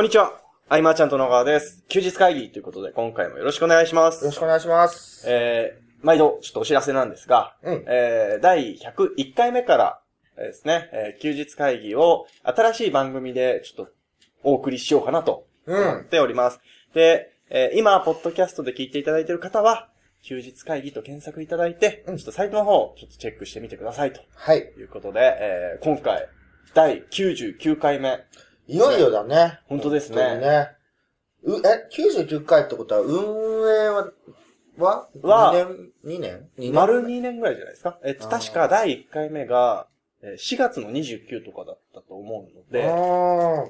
こんにちは。アイマーちゃんと野川です。休日会議ということで、今回もよろしくお願いします。よろしくお願いします。えー、毎度、ちょっとお知らせなんですが、うんえー、第101回目からえーですね、えー休日会議を新しい番組でちょっとお送りしようかなとうん。思っております。で、えー今、ポッドキャストで聞いていただいている方は、休日会議と検索いただいて、うんちょっとサイトの方、ちょっとチェックしてみてくださいとはい。いうことで、えー今回、第99回目。いよいよだね。本当ですねね。う、え、99回ってことは、運営は、はは ?2 年 ?2 年 ?2 年？丸2年ぐらいじゃないですか？えっと、確か第1回目が、えー4月の29とかだったと思うので、あ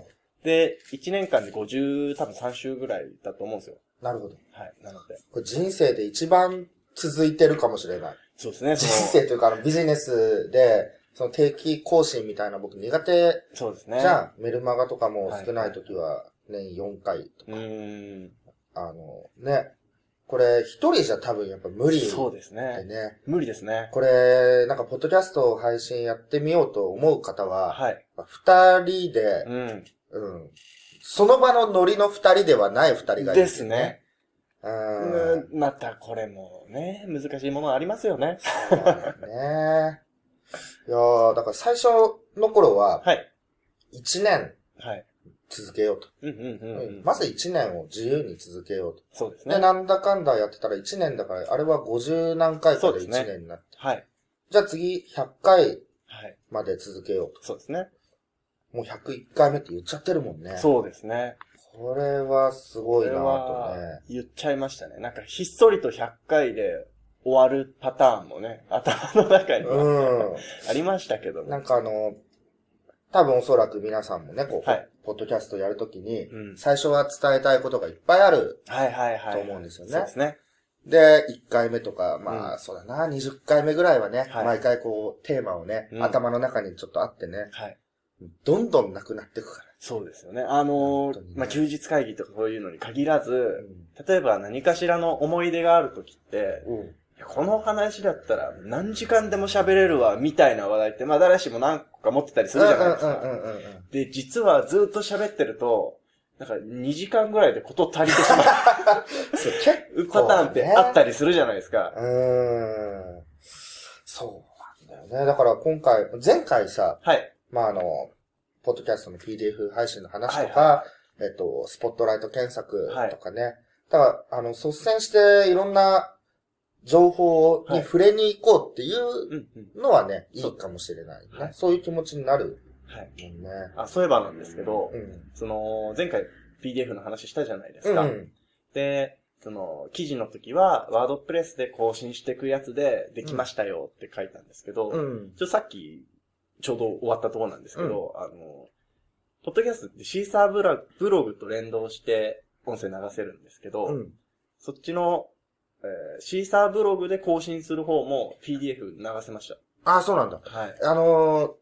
で、1年間で50、多分3週ぐらいだと思うんですよ。ーなるほど。はい。なので。これ人生で一番続いてるかもしれない。そうですね。人生というか、あの、ビジネスで、その定期更新みたいな僕苦手そうですね。じゃん。メルマガとかも少ない時は年4回とうーん。あの、ね。これ、一人じゃ多分やっぱ無理そうですでね。ね。無理ですね。これ、なんか、ポッドキャストを配信やってみようと思う方は、はい。二人で、うん。うん。その場のノリの二人ではない二人がいる、ですね。。うん。うんまたこれもね、難しいものありますよね。そうだね。だから最初の頃は、はい。一年はい。続けようと。うんうんうんうん。まず一年を自由に続けようと。で、そうですね。なんだかんだやってたら一年だから、あれは50何回かで一そうですね年になって。はい。じゃあ次、100回はい。まで続けようそうですね。と。もう101回目って言っちゃってるもんね。そうですね。これはすごいなとはね。言っちゃいましたね。なんかひっそりと100回で終わるパターンもね、頭の中にはうありましたけどん。も。なんかあの、多分おそらく皆さんもね、こう、はいポッドキャストやるときに、うん最初は伝えたいことがいっぱいある。はいはいはい。と思うんですよねそうですね。で、1回目とか、まあ、うんそうだな、20回目ぐらいはね、はい毎回こう、テーマをね、うん頭の中にちょっとあってね、はい。どんどんなくなっていくかそうですよね。あのー本当にねまあ、休日会議とかそういうのに限らず、ら。例えば何かしらの思い出があるときって、うん。この話だったら何時間でも喋れるわ、みたいな話題って、まあ誰しも何個か持ってたりするじゃないですか。で、実はずっと喋ってると、なんか2時間ぐらいでこと足りてしま そう結うパターンってあったりするじゃないですか。うーん。そうなんだよね。だから今回、前回さ、はい。まあ、あの、ポッドキャストの PDF 配信の話とはいか、えっと、スポットライト検索とかね。だから、あの、率先していろんな情報に触れに行こうっていうのはね、いいかもしれないね。はいそういう気持ちになるはい。ね。あ、そういえばなんですけどう、ん。その、前回 PDF の話したじゃないですか。うん。で、その、記事の時は、ワードプレスで更新していくやつで、できましたよって書いたんですけど、うん。ちょ、さっき、ちょうど終わったところなんですけど、あの、ポッドキャストってシーサーブラブログと連動して音声流せるんですけど、うん。そっちの、えーシーサーブログで更新する方も PDF 流せましあ、そうなんだ。た。はい。あのー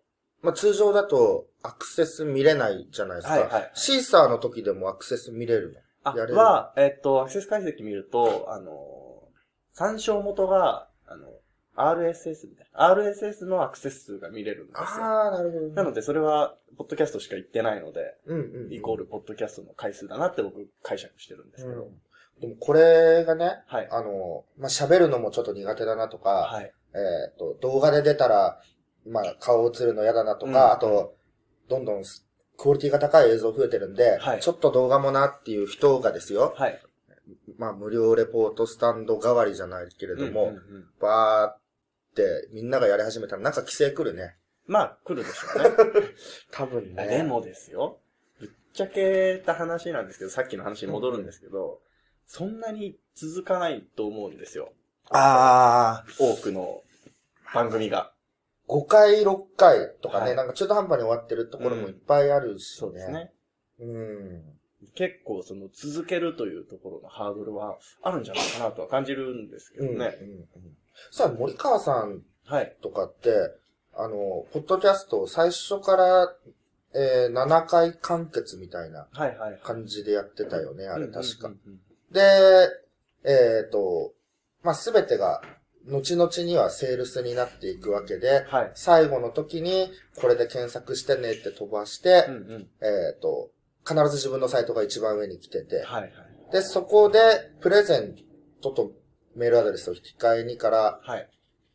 まあ、通常だとアクセス見れないじゃないですか。はいはいシーサーの時でもアクセス見れるあ、やれる？は、えっと、アクセス解析見ると、あの、参照元が、あの、RSS みたいな。RSS のアクセス数が見れるんですの。よ。ああ、なるほど、ね。なので、それは、ポッドキャストしか言ってないので、うんうんうん。イコールポッドキャストの回数だなって僕解釈してるんですけど。うん。でもこれがね、はい。あの、まあ、喋るのもちょっと苦手だなとか、はい。えっ、と、動画で出たら、まあ、顔映るの嫌だなとか、うんあと、どんどんすクオリティが高い映像増えてるんで、はいちょっと動画もなっていう人がですよ、はい。まあ、無料レポートスタンド代わりじゃないけれども、うんうんうんバーってみんながやり始めたらなんか規制来るね。まあ、来るでしょうね。多分ね。でもですよ。ぶっちゃけた話なんですけど、さっきの話に戻るんですけど、そんなに続かないと思うんですよ。ああ、多くの番組が。5回、6回とかね、はいなんか中途半端に終わってるところもいっぱいあるしね。そうです。ね。うん。結構その続けるというところのハードルはあるんじゃないかなとは感じるんですけうん。うん。どね。うんさあ、森川さんはい。とかって、あの、ポッドキャストを最初から、えー、7回完結みたいなはいはい。感じでやってたよね、あれ確かうん。うんうんで、えっ、と、まあ、すべてが、後々にはセールスになっていくわけで、はい。最後の時に、これで検索してねって飛ばして、うんうん。えっ、と、必ず自分のサイトが一番上に来てて、はいはい。で、そこで、プレゼントとメールアドレスを引き換えにからはい。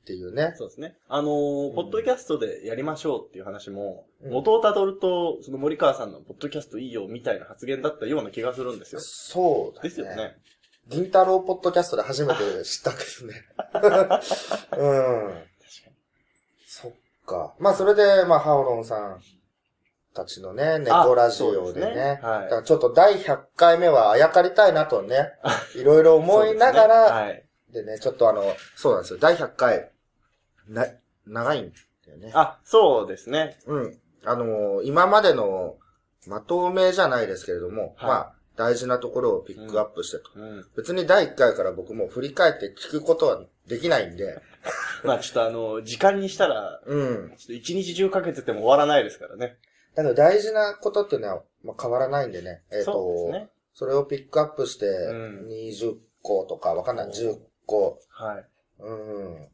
っていうね。そうですね。あのーんポッドキャストでやりましょうっていう話も、うん元をたどると、その森川さんのポッドキャストいいよみたいな発言だったような気がするんですよ。そうだね。ですよね。銀太郎ポッドキャストで初めて知ったんですね。うん。そっか。まあ、それで、まあ、ハオロンさんたちのね、猫ラジオでそうですね。ねはいちょっと第100回目はあやかりたいなとね、いろいろ思いながら、ですねはい。でね、ちょっとあの、そうなんですよ。第100回、な、長いんだよね。あ、そうですね。うん。あのー今までの、まとめじゃないですけれども、はいまあ、大事なところをピックアップしてと。うん。別に第1回から僕も振り返って聞くことはできないんで、まあちょっとあの、時間にしたら、うん。ちょっと一日中かけてても終わらないですからね。だけど大事なことっていうのは、まあ、変わらないんでね。えっ、そうですと、ね。それをピックアップして、ん20個とかわかんない、10個、はい。うん。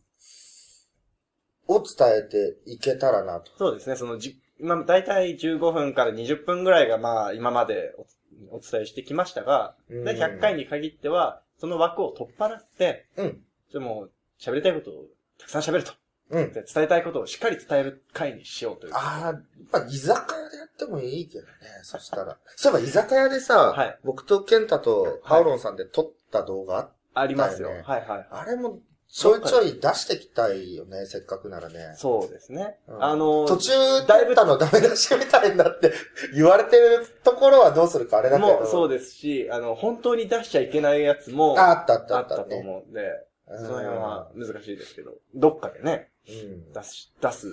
を伝えていけたらなと。そうですね。そのじ、今、だいたい15分から20分ぐらいがまあ、今までおお伝えしてきましたが、うんで100回に限っては、その枠を取っ払って、うん。でもう、喋りたいことをたくさん喋ると。うん。で伝えたいことをしっかり伝える回にしようという。ああ、まあ、居酒屋でやってもいいけどね、そしたら。そういえば居酒屋でさ、はい僕とケンタとハオロンさんで撮った動画あっありますよ。はいはい。あれもちょいちょい出してきたいよね、せっかくならね。そうですね。うんあの、途中、だいぶたのダメ出しみたいになって 言われてるところはどうするかあれだけど。もうそうですし、あの、本当に出しちゃいけないやつも、ああったあったあったとあったね。思うんで、うんその辺は難しいですけど、どっかでね、うん。出す、出す。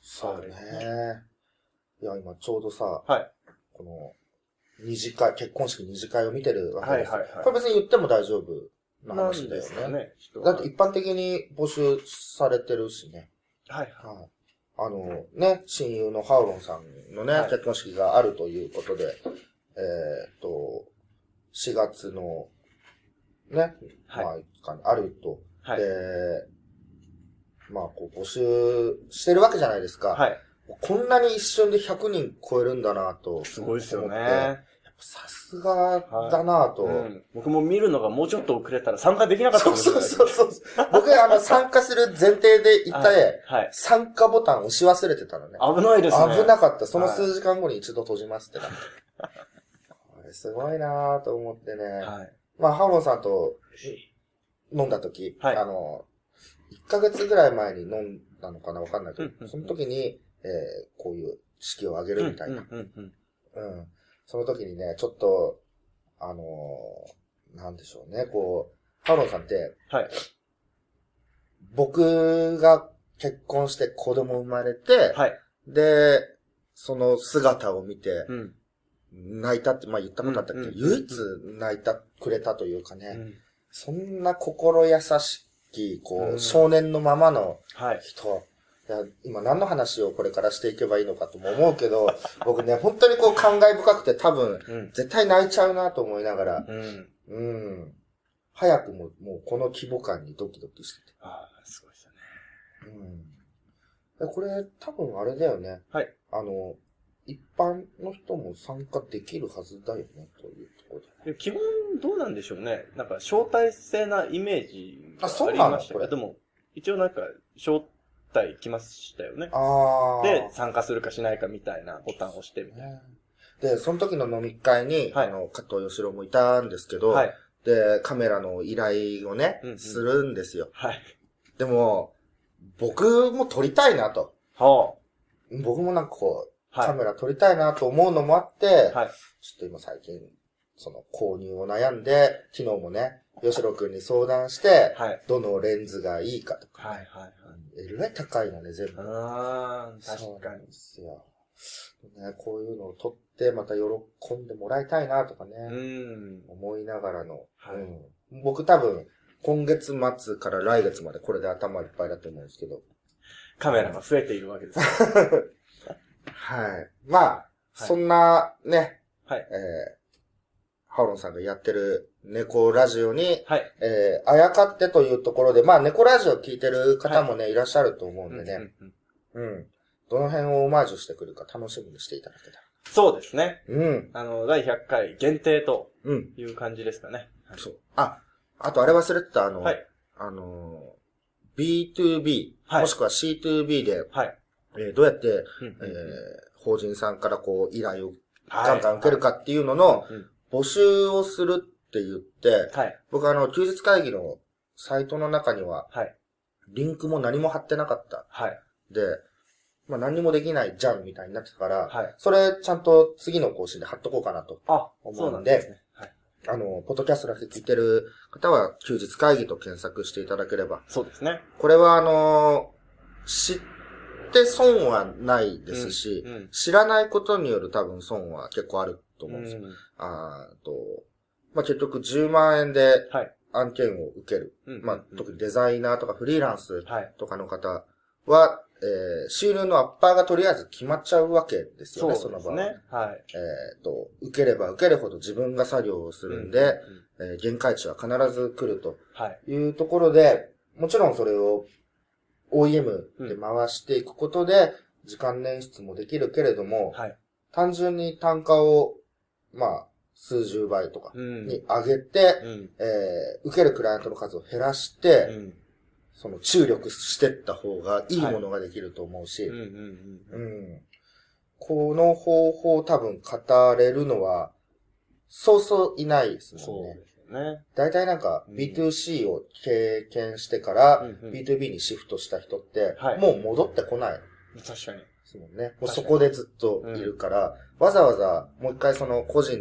そうね。いや、今ちょうどさ、はい。この、二次会、結婚式二次会を見てるわけです。はいはいはいこれ別に言っても大丈夫ななん話だよね。ですかね。だって一般的に募集されてるしね。はいははい。あの、ね、親友のハウロンさんのね、はい結婚式があるということで、えーっと、4月の、ね、はいまあ、あると。い。はい。で、まあ、こう、募集してるわけじゃないですか。はい。こんなに一瞬で100人超えるんだなと。すごいですよね。さすがだなと。うん。僕も見るのがもうちょっと遅れたら参加できなかったそうそう。そうそう。僕、あの、参加する前提でいたはいえ、はい。参加ボタン押し忘れてたのね。危ないですね。危なかった。そのはい数時間後に一度閉じますってなって。これすごいなぁと思ってね。はい。まあ、ハロンさんと飲んだ時、はいあの、1ヶ月ぐらい前に飲んだのかなわかんないけど、その時に、えーこういう式を挙げるみたいな。うんうんうんうん。その時にね、ちょっと、あのーなんでしょうね、こう、ハロンさんって、はい。僕が結婚して子供生まれて、はい。で、その姿を見て、うん。泣いたって、まあ言ったことあったけ？ど、うんうん唯一泣いた、くれたというかね、うんそんな心優しき、こう、うん少年のままのはい。人、いや、今何の話をこれからしていけばいいのかとも思うけど、僕ね、本当にこう感慨深くて多分、うん。絶対泣いちゃうなと思いながら、うん。うん。早くも、もうこの規模感にドキドキしてて。ああ、すごいですよね。うん。でこれ、多分あれだよね。はい。あの、一般の人も参加できるはずだよね、というところで。で基本どうなんでしょうね。なんか招待制なイメージがあそうありましたけど、でも、一応なんか招待来ましたよね。ああ。で、参加するかしないかみたいなボタンを押してみたいねで、その時の飲み会に、はいあの、加藤義郎もいたんですけど、な。はい。で、カメラの依頼をね、うんうんするんですよ。はい。でも、僕も撮りたいなと。は僕もなんかこう、あ。はい。カメラ撮りたいなと思うのもあって、はい。ちょっと今最近、その購入を悩んで、昨日もね、吉郎くんに相談して、はい。どのレンズがいいかとか、はい。はい。はい。えらい高いのね、全部。ああ、そうなん確かに。ですよ。ね、こういうのを撮って、また喜んでもらいたいなとかね。うん。思いながらの、はいうん、僕多分、今月末から来月までこれで頭いっぱいだと思うんですけど。カメラが増えているわけです。はい。まあ、はいそんなね、はい。えー、ハオロンさんがやってる猫ラジオに、はい。えー、あやかってというところで、まあ猫ラジオ聞いてる方もね、い、らっしゃると思うんでね、うんうんうんうん、どの辺をオマージュしてくるか楽しみにしていただけたら。そうですね。うん。あの、第100回限定とうん。いう感じですかね。そう。あ、あとあれ忘れてた、あの、はいあのー、B2B、はいもしくは C2B で、はい。えーどうやって、うんえー法人さんからこう依頼をはいガンガン受けるかっていうののうん募集をするって言って、はい。僕あの、休日会議のサイトの中には、はい。リンクも何も貼ってなかった。はい。で、まあ何にもできないじゃんみたいになってたから、はい。それちゃんと次の更新で貼っとこうかなと。あ、思そうんで。はい。あの、ポッドキャストだけ聞いてる方は、休日会議と検索していただければ。そうですね。これはあの知って損はないですし、うん。知らないことによる多分損は結構あるとう思うんですよ。ん。あーと、まあ、結局10万円ではい。案件を受ける。うんまあ、特にデザイナーとかフリーランスはい。とかの方は、えー収入のアッパーがとりあえず決まっちゃうわけですよね、そそうの場合。はい。えっ、と、受ければ受けるほど自分が作業をするんで、ううえー限界値は必ず来るとはい。いうところで、もちろんそれを OEM で回していくことで、時間捻出もできるけれども、はい。単純に単価を、まあ、数十倍とかうん。に上げて、うん。えー受けるクライアントの数を減らして、うん。その注力してった方がいいものができると思うし、この方法多分語れるのは、そうそういないですもんね。そうですよね。大体なんかうん B2C を経験してからうんうん B2B にシフトした人ってはい、もう戻ってこない確かに。ですもんね。もうそこでずっといるから、わざわざもう一回その個人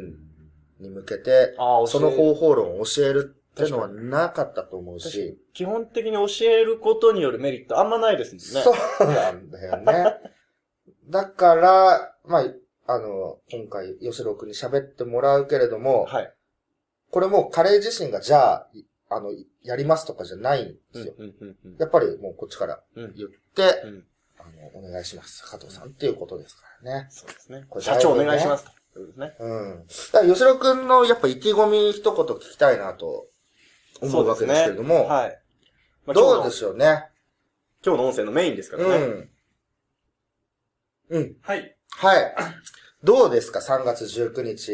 に向けて、その方法論を教えるっていうのはなかったと思うし、基本的に教えることによるメリットあんまないですもんね。そうなんだよね。だから、まあ、あの、今回、吉郎くんに喋ってもらうけれども、はい。これもう彼自身がじゃあ、いあの、やりますとかじゃないんでうんすよ。。うん。うん。うんやっぱりもうこっちからうん。言って、うん。あの、お願いします。加藤さんっていうことですからね。そうですねこ。れ社長お願いしますと。そうですね。うん。だから吉郎くんのやっぱ意気込み一言聞きたいなと思うわけですけれども、はい。まあどうでしょうね。今日の音声のメインですかうらね。ん。うん。はい。はい。どうですか ?3 月19日。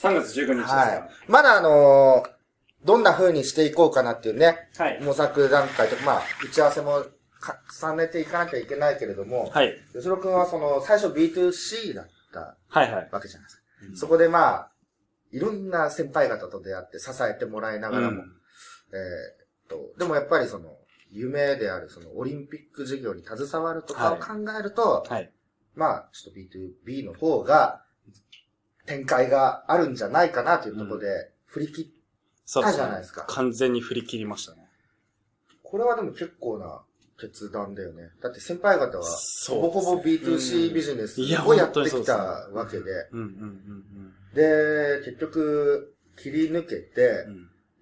3月19日ですか。はい。まだあのーどんな風にしていこうかなっていうね、はい。模索段階とか、まあ、打ち合わせもか重ねていかなきゃいけないけれども、はい。吉野くんはその、最初 B2C だったはいはい。わけじゃないですか。そこでまあ、いろんな先輩方と出会って支えてもらいながらも、うんえーっと、でもやっぱりその、夢であるその、オリンピック事業に携わるとかを考えると、はい。まあ、ちょっと B2B の方が、展開があるんじゃないかなというところで、振り切っそうですねじゃないですか完全に振り切りましたね。これはでも結構な決断だよね。だって先輩方は、ほぼほぼですね B2C ビジネスをやってきたわけで、で、結局、切り抜けて。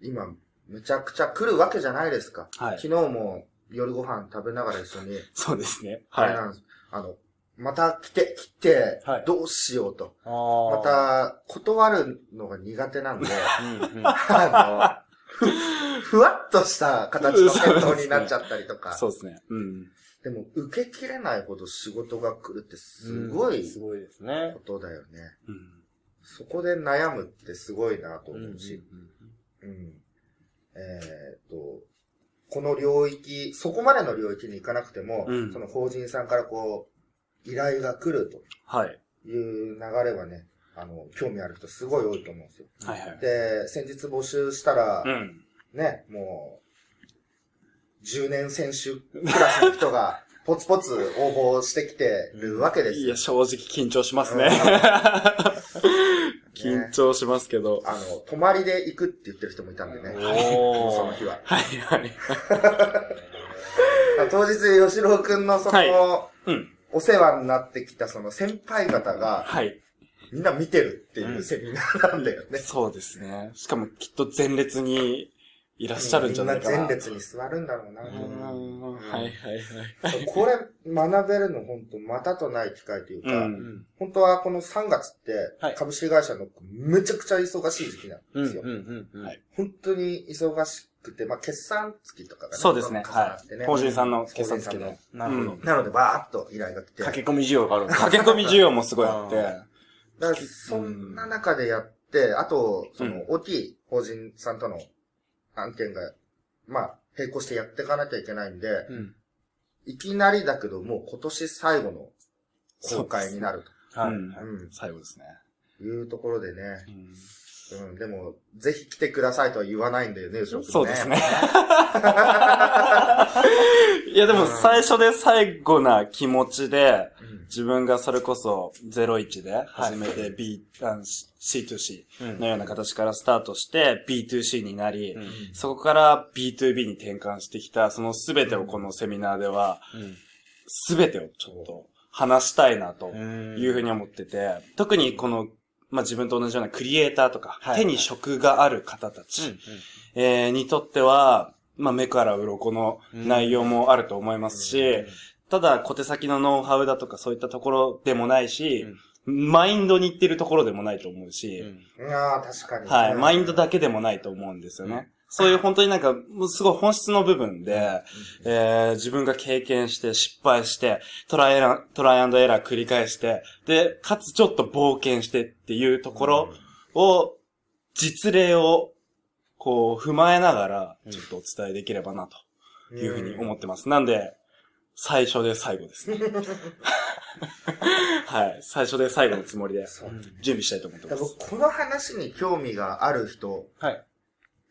今、むちゃくちゃ来るわけじゃないですか。はい昨日も夜ご飯食べながら一緒に、そうですね。はあれなんです。あの、また来て、来てはい、どうしようと。あまあ。た、断るのが苦手なんで。あの、ふ ふわっとした形の返答になっちゃったりとい。か。そうですね。うん。でも、受けきれないほど仕事が来るってすごいうんすごいですねこ。とだよね。うん。そこで悩むってすごいなとうん思うし。うん。えーっと、この領域、そこまでの領域に行かなくても、うんその法人さんからこう、依頼が来るはい。という流れはね、あの、興味ある人すごい多いと思うんですよ。はいはい。で、先日募集したら、うん。ね、もう、10年選手クラスの人が、ポツポツ応募してきてるわけですよいや、。正直緊張しますね。緊張しますけど。あの、泊まりで行くって言ってる人もいたんでね。その日は。はいはい。当日、吉郎くんのその、はうん。お世話になってきたその先輩方が、はい。みんな見てるっていうセミナーなんだよね。そうですね。しかもきっと前列にいらっしゃるんじゃないかな。みんな前列に座るんだろうな。うんはいはいはい。これ学べるの本当またとない機会というか、うん本当はこの3月ってはい株式会社のめちゃくちゃ忙しい時期なんうん。ですよ。本当に忙しくて、まあ決算月とかがね、そうですね。ね。はい。法人さんの決算付きで。なるほどうんなのでバーッと依頼が来て。駆け込み需要がある駆け込み需要もすごいあって。だそんな中でやって、あと、その大きい法人さんとの案件が、まあ、並行してやっていかなきゃいけないんで、うん。いきなりだけど、もう今年最後の公開になるはい。うんうん最後ですね。というところでね。うんうん、でも、ぜひ来てくださいとは言わないんだよね、ね。そうですね。いやでも最初で最後な気持ちで、うん。自分がそれこそ01で初めて B、あの C2C うんのような形からスタートして B2C になり、うん。そこから B2B に転換してきた、その全てをこのセミナーでは、全てをちょっと話したいなとうん。いうふうに思ってて、特にこの、まあ、自分と同じようなクリエイターとか、はい手に職がある方たち、うん。えーにとっては、まあ、目から鱗の内容もあると思いますし、ただ小手先のノウハウだとかそういったところでもないし、マインドに行ってるところでもないと思うし、うん。ああ、確かに。はい、マインドだけ。けでもないと思うんですよね。そういう本当になんか、もうすごい本質の部分で、えー自分が経験して失敗して、トライアントライアンドエラー繰り返して、で、かつちょっと冒険してっていうところを、実例を、こう、踏まえながら、ちょっとお伝えできればな、というふうに思ってます。なんで、最初で最後ですね。はい。最初で最後のつもりで、準備したいと思ってます。僕この話に興味がある人はい。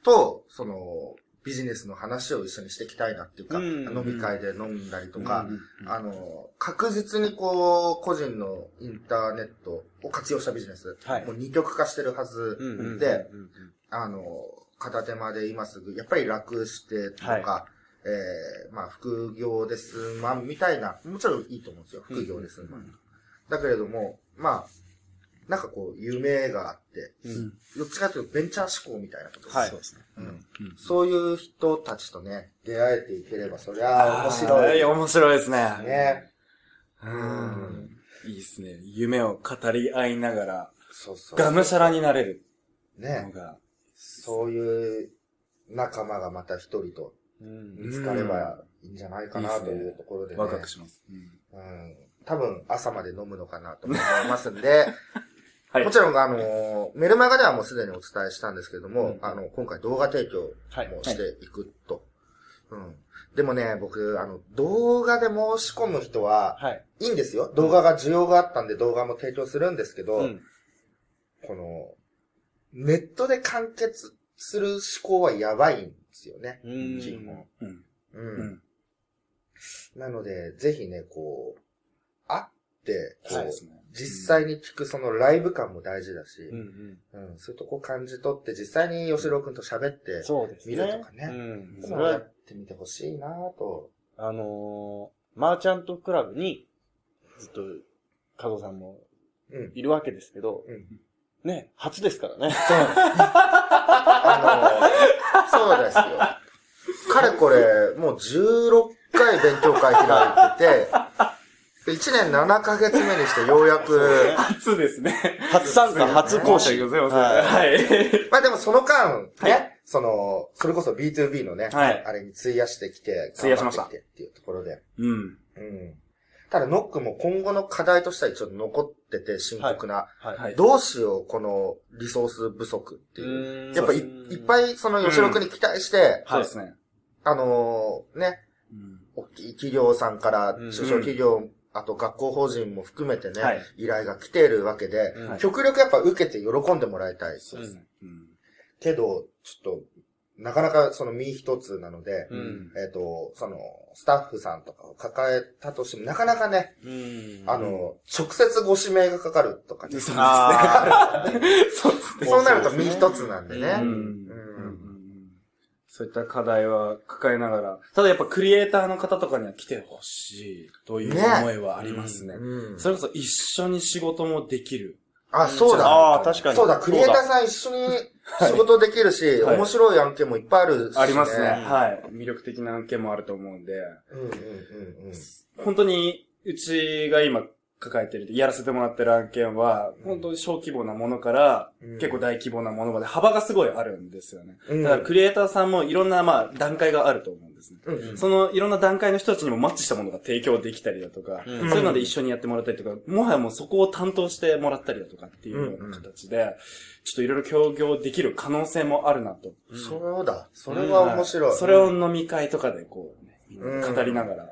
と、その、ビジネスの話を一緒にしていきたいなっていうか、うん。飲み会で飲んだりとか、うんあの、確実にこう、個人のインターネットを活用したビジネス、はい。もう二極化してるはずうんうん。で、うんうん。あの、片手間で今すぐ、やっぱり楽してとか、はえー、まあ、副業で済まんみたいな、もちろんいいと思うんですよ、副業で済まん。だけれども、まあ、なんかこう、夢があって、うんどっちかというとベンチャー思考みたいなことです。はいそうですね。そういう人たちとね、出会えていければ、そりゃあ面白い。はい、面白いですね。ね。ううんん。いいですね。夢を語り合いながら、そうそう。がむしゃらになれるのね。が、そういう仲間がまた一人とうん見つかればいいんじゃないかなというところでね。ワクワクします。うん。多分朝まで飲むのかなと思いますんで、はい。もちろん、あの、メルマガではもうすでにお伝えしたんですけども、うんあの、今回動画提供はい。もしていくと。うん。でもね、僕、あの、動画で申し込む人は、はい。いいんですよ。動画が需要があったんで動画も提供するんですけど、うん。この、ネットで完結する思考はやばいんですよね。うん基本。うん。う。うんん。なので、ぜひね、こう、会って、こうですね。実際に聞くそのライブ感も大事だし、うんうん、そういうとこ感じ取って、実際に吉郎くんと喋ってうん。、そうですね。見るとかねうん。それをやってみてほしいなぁと。あのー、マーチャントクラブに、ずっと、加藤さんもうん。いるわけですけど、うん。ね、初ですからね。そう。あの、そうですよ。かれこれ、もう16回勉強会開いてて、1年7ヶ月目にしてようやく、初ですね。初参加、初講師。ございます。はいはい。まあでもその間、ね、はその、それこそ B2B のね、はいあれに費やしてきて、費やしましたっていうところで。うん。うん。ただノックも今後の課題としては一応残ってて深刻な、はい。はいどうしよう、このリソース不足っていう。やっぱいうんいっぱいその吉野くんに期待して、そうですね。あのーね、うん大きい企業さんからうん中小企業、あと学校法人も含めてね、はい依頼が来ているわけで、うん極力やっぱ受けて喜んでもらいたい。そうですね。うん。けど、ちょっと、なかなかその身一つなので、うん。えっ、と、その、スタッフさんとかを抱えたとしても、なかなかね、うん。あの、直接ご指名がかかるとかね。そうあ そうですね。そうなると身一つなんでね。そういった課題は抱えながら、ただやっぱクリエイターの方とかには来てほしいという思いはありますね。うんそれこそ一緒に仕事もできる。あ、そうだ。ああ、確かに。そうだ、クリエイターさん一緒に仕事できるし、はい面白い案件もいっぱいあるし、ありますね。はい。魅力的な案件もあると思うんで、うんうんうんうん。本当に、うちが今抱えてる、やらせてもらってる案件は、本当に小規模なものから、うん結構大規模なものまで幅がすごいあるんですよね。うんだからクリエイターさんもいろんな、まあ、段階があると思うんですね。うんうんそのいろんな段階の人たちにもマッチしたものが提供できたりだとか、うんそういうので一緒にやってもらったりとか、もはやもうそこを担当してもらったりだとかっていうような形で、ちょっといろいろ協業できる可能性もあるなと。そうだ。それは面白い。はいそれを飲み会とかでこう、ね、語りながら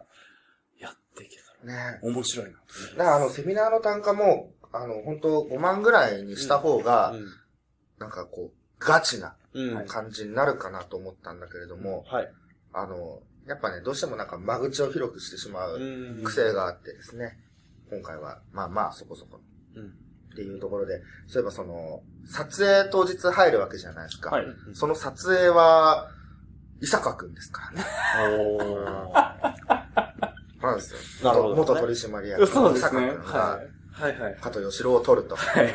やっていけたね。ら面白いなと。だからあの、セミナーの単価も、あの、本当5万ぐらいにした方が、なんかこう、ガチな感じになるかなと思ったんだけれども、はい。あの、やっぱね、どうしてもなんか間口を広くしてしまううん癖があってですね、今回は、まあまあそこそこうん。っていうところで、そういえばその、撮影当日入るわけじゃないですか。はい。その撮影は、伊坂くんですからね。お なんですよ。なるほど元取締役そうですね。はい。はいはい。加藤義郎を取ると。はい。うん。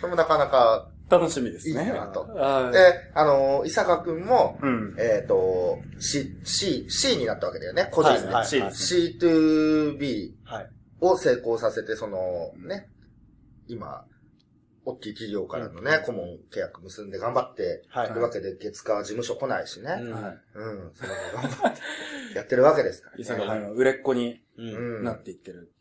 それもなかなか、楽しみですね。いいなとはい。で、あの、伊坂くんも、うん。えっ、と、C、C、C になったわけだよね、個人で。はい C ですね。C2B はい。を成功させて、その、ね、今、大きい企業からのね、顧問契約結んで頑張ってはいるわけで、月火事務所来ないしね。うんはい。うん、それも頑張ってやってるわけですから、ね。伊坂君の売れっ子に。なっていってる。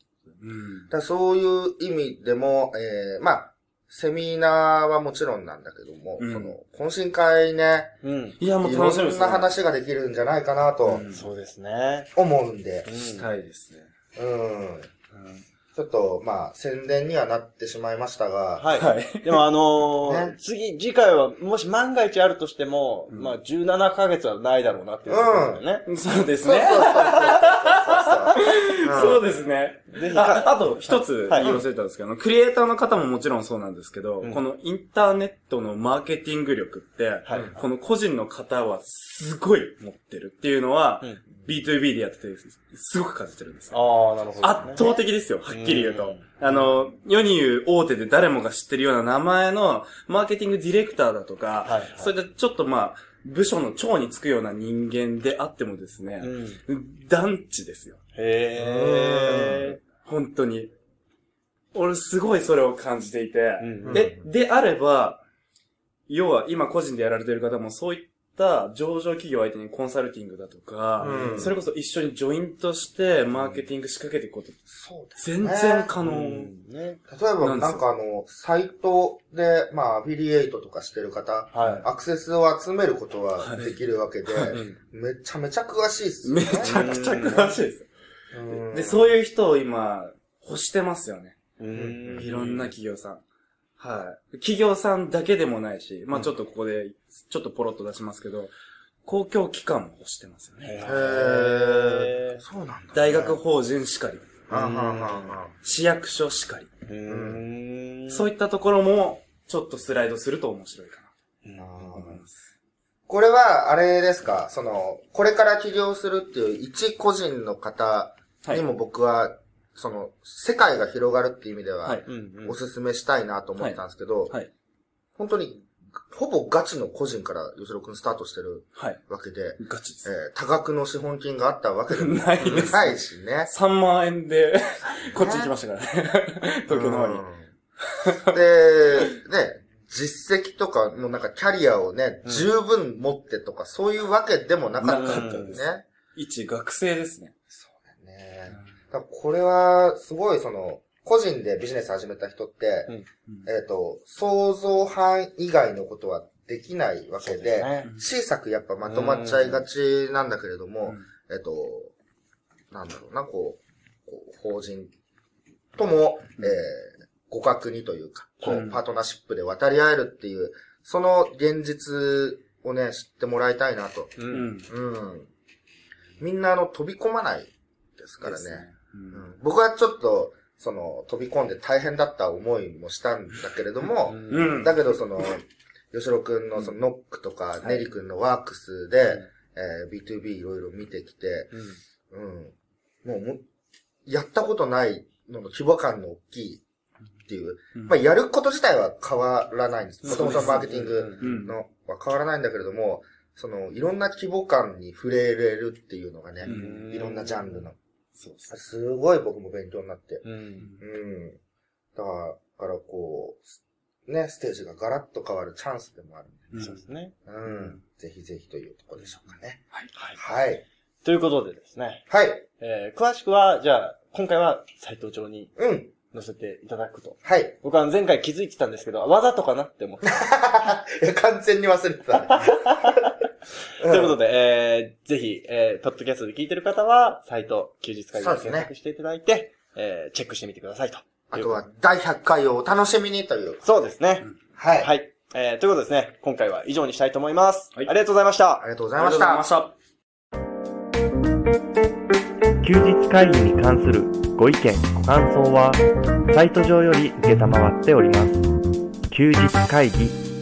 うん。らそういう意味でも、えー、まあ、セミナーはもちろんなんだけども、うんその、懇親会ね、うん。いや、もうい楽しみですね。ろんな話ができるんじゃないかなとうんそうですね。思うんで、したいですね。うん。うんちょっと、まあ、宣伝にはなってしまいましたが、はい。はい。でもあのー ね次、次回は、もし万が一あるとしても、うんまあ、17ヶ月はないだろうなっていうところだよね。そうですね。そうそうそうそうそうですね。ぜひあ、あと一つはい言い忘れたんですけど、あのクリエイターの方ももちろんそうなんですけど、うんこのインターネットのマーケティング力って、はい。この個人の方はすごい持ってるっていうのは、うん B2B でやってて、すごく感じてるんですよ。ああ、なるほど、圧倒的ですよ、はっきり言うとうん。あの、世に言う大手で誰もが知ってるような名前のマーケティングディレクターだとか、はいはいそれでちょっとまあ、部署の長につくような人間であってもですねう、ん。団地ですよ。へ本当に。俺すごいそれを感じていて、うんで、であれば、要は今個人でやられてる方もそういった上場企業相手にコンサルティングだとか、うんそれこそ一緒にジョイントしてマーケティング仕掛けていくこと、そうです全ねー。う然可能。んね。例えば、なんかあの、サイトで、まあ、アフィリエイトとかしてる方、はアクセスを集めることはできるわけで、い。めちゃめちゃ詳しいっすよね。めちゃくちゃ詳しいですで、そういう人を今、欲してますよね。うんいろんな企業さん。はい。企業さんだけでもないし、まあちょっとここで、ちょっとポロッと出しますけど、公共機関も欲してますよね。へへーそうなんだ、ね。大学法人しかり、はんはんはんは市役所しかり。ー。うん。そういったところも、ちょっとスライドすると面白いかうんなと思います。これは、あれですか？その、これから起業するっていう一個人の方にも僕は、その、世界が広がるっていう意味では、はい。うんうんおすすめしたいなと思ったんですけど、はい。本当に、ほぼガチの個人から吉野くんスタートしてるはい。わけで、ガチです。えー多額の資本金があったわけでもないですないしね。3万円で、こっち行きましたからね。東京の方に。うんで、ね、実績とか、もうなんかキャリアをね、うん十分持ってとか、そういうわけでもなかったんです一学生ですね。これは、すごいその、個人でビジネス始めた人って、うんえっ、と、想像範囲以外のことはできないわけで、ね小さくやっぱまとまっちゃいがちなんだけれども、えっと、なんだろうな、こう、こう法人とも、うんえー互角にというか、こうんう、パートナーシップで渡り合えるっていう、その現実をね、知ってもらいたいなと。う。うんん。うん。みんなあの、飛び込まないですからね。ねううんん僕はちょっと、その、飛び込んで大変だった思いもしたんだけれども、うん。だけどその、吉野くんのそのノックとか、い。ネリくんのワークスで、えー B2B いろいろ見てきて、うん。もうも、やったことないのの規模感の大きいっていう。うん。まあ、やること自体は変わらないんです。もともとマーケティングうん。のは変わらないんだけれども、その、いろんな規模感に触れれるっていうのがね、うん。いろんなジャンルの。そうです。すごい僕も勉強になって。うん。うん。だから、からこう、ね、ステージがガラッと変わるチャンスでもあるんで。そうですね。うん。ぜひぜひというところでしょうかね。はい。はい。ということでですね、はい。えー詳しくは、じゃあ、今回はサイト上にうん。載せていただくと。はい。僕は前回気づいてたんですけど、わざとかなって思って。いや完全に忘れてたね。ということで、えー、ぜひ、えー、ポッドキャストで聞いてる方は、サイト、休日会議で検索していただいて、えー、チェックしてみてくださいと。あとは、第100回をお楽しみにという。そうですね。はい。はい。えー、ということでですね、今回は以上にしたいと思います。はいありがとうございましたあ。りがとうござあいましりがとうございたま。した。休日会議に関するご意見、ご感想は、サイト上より受けたまわっております。休日会議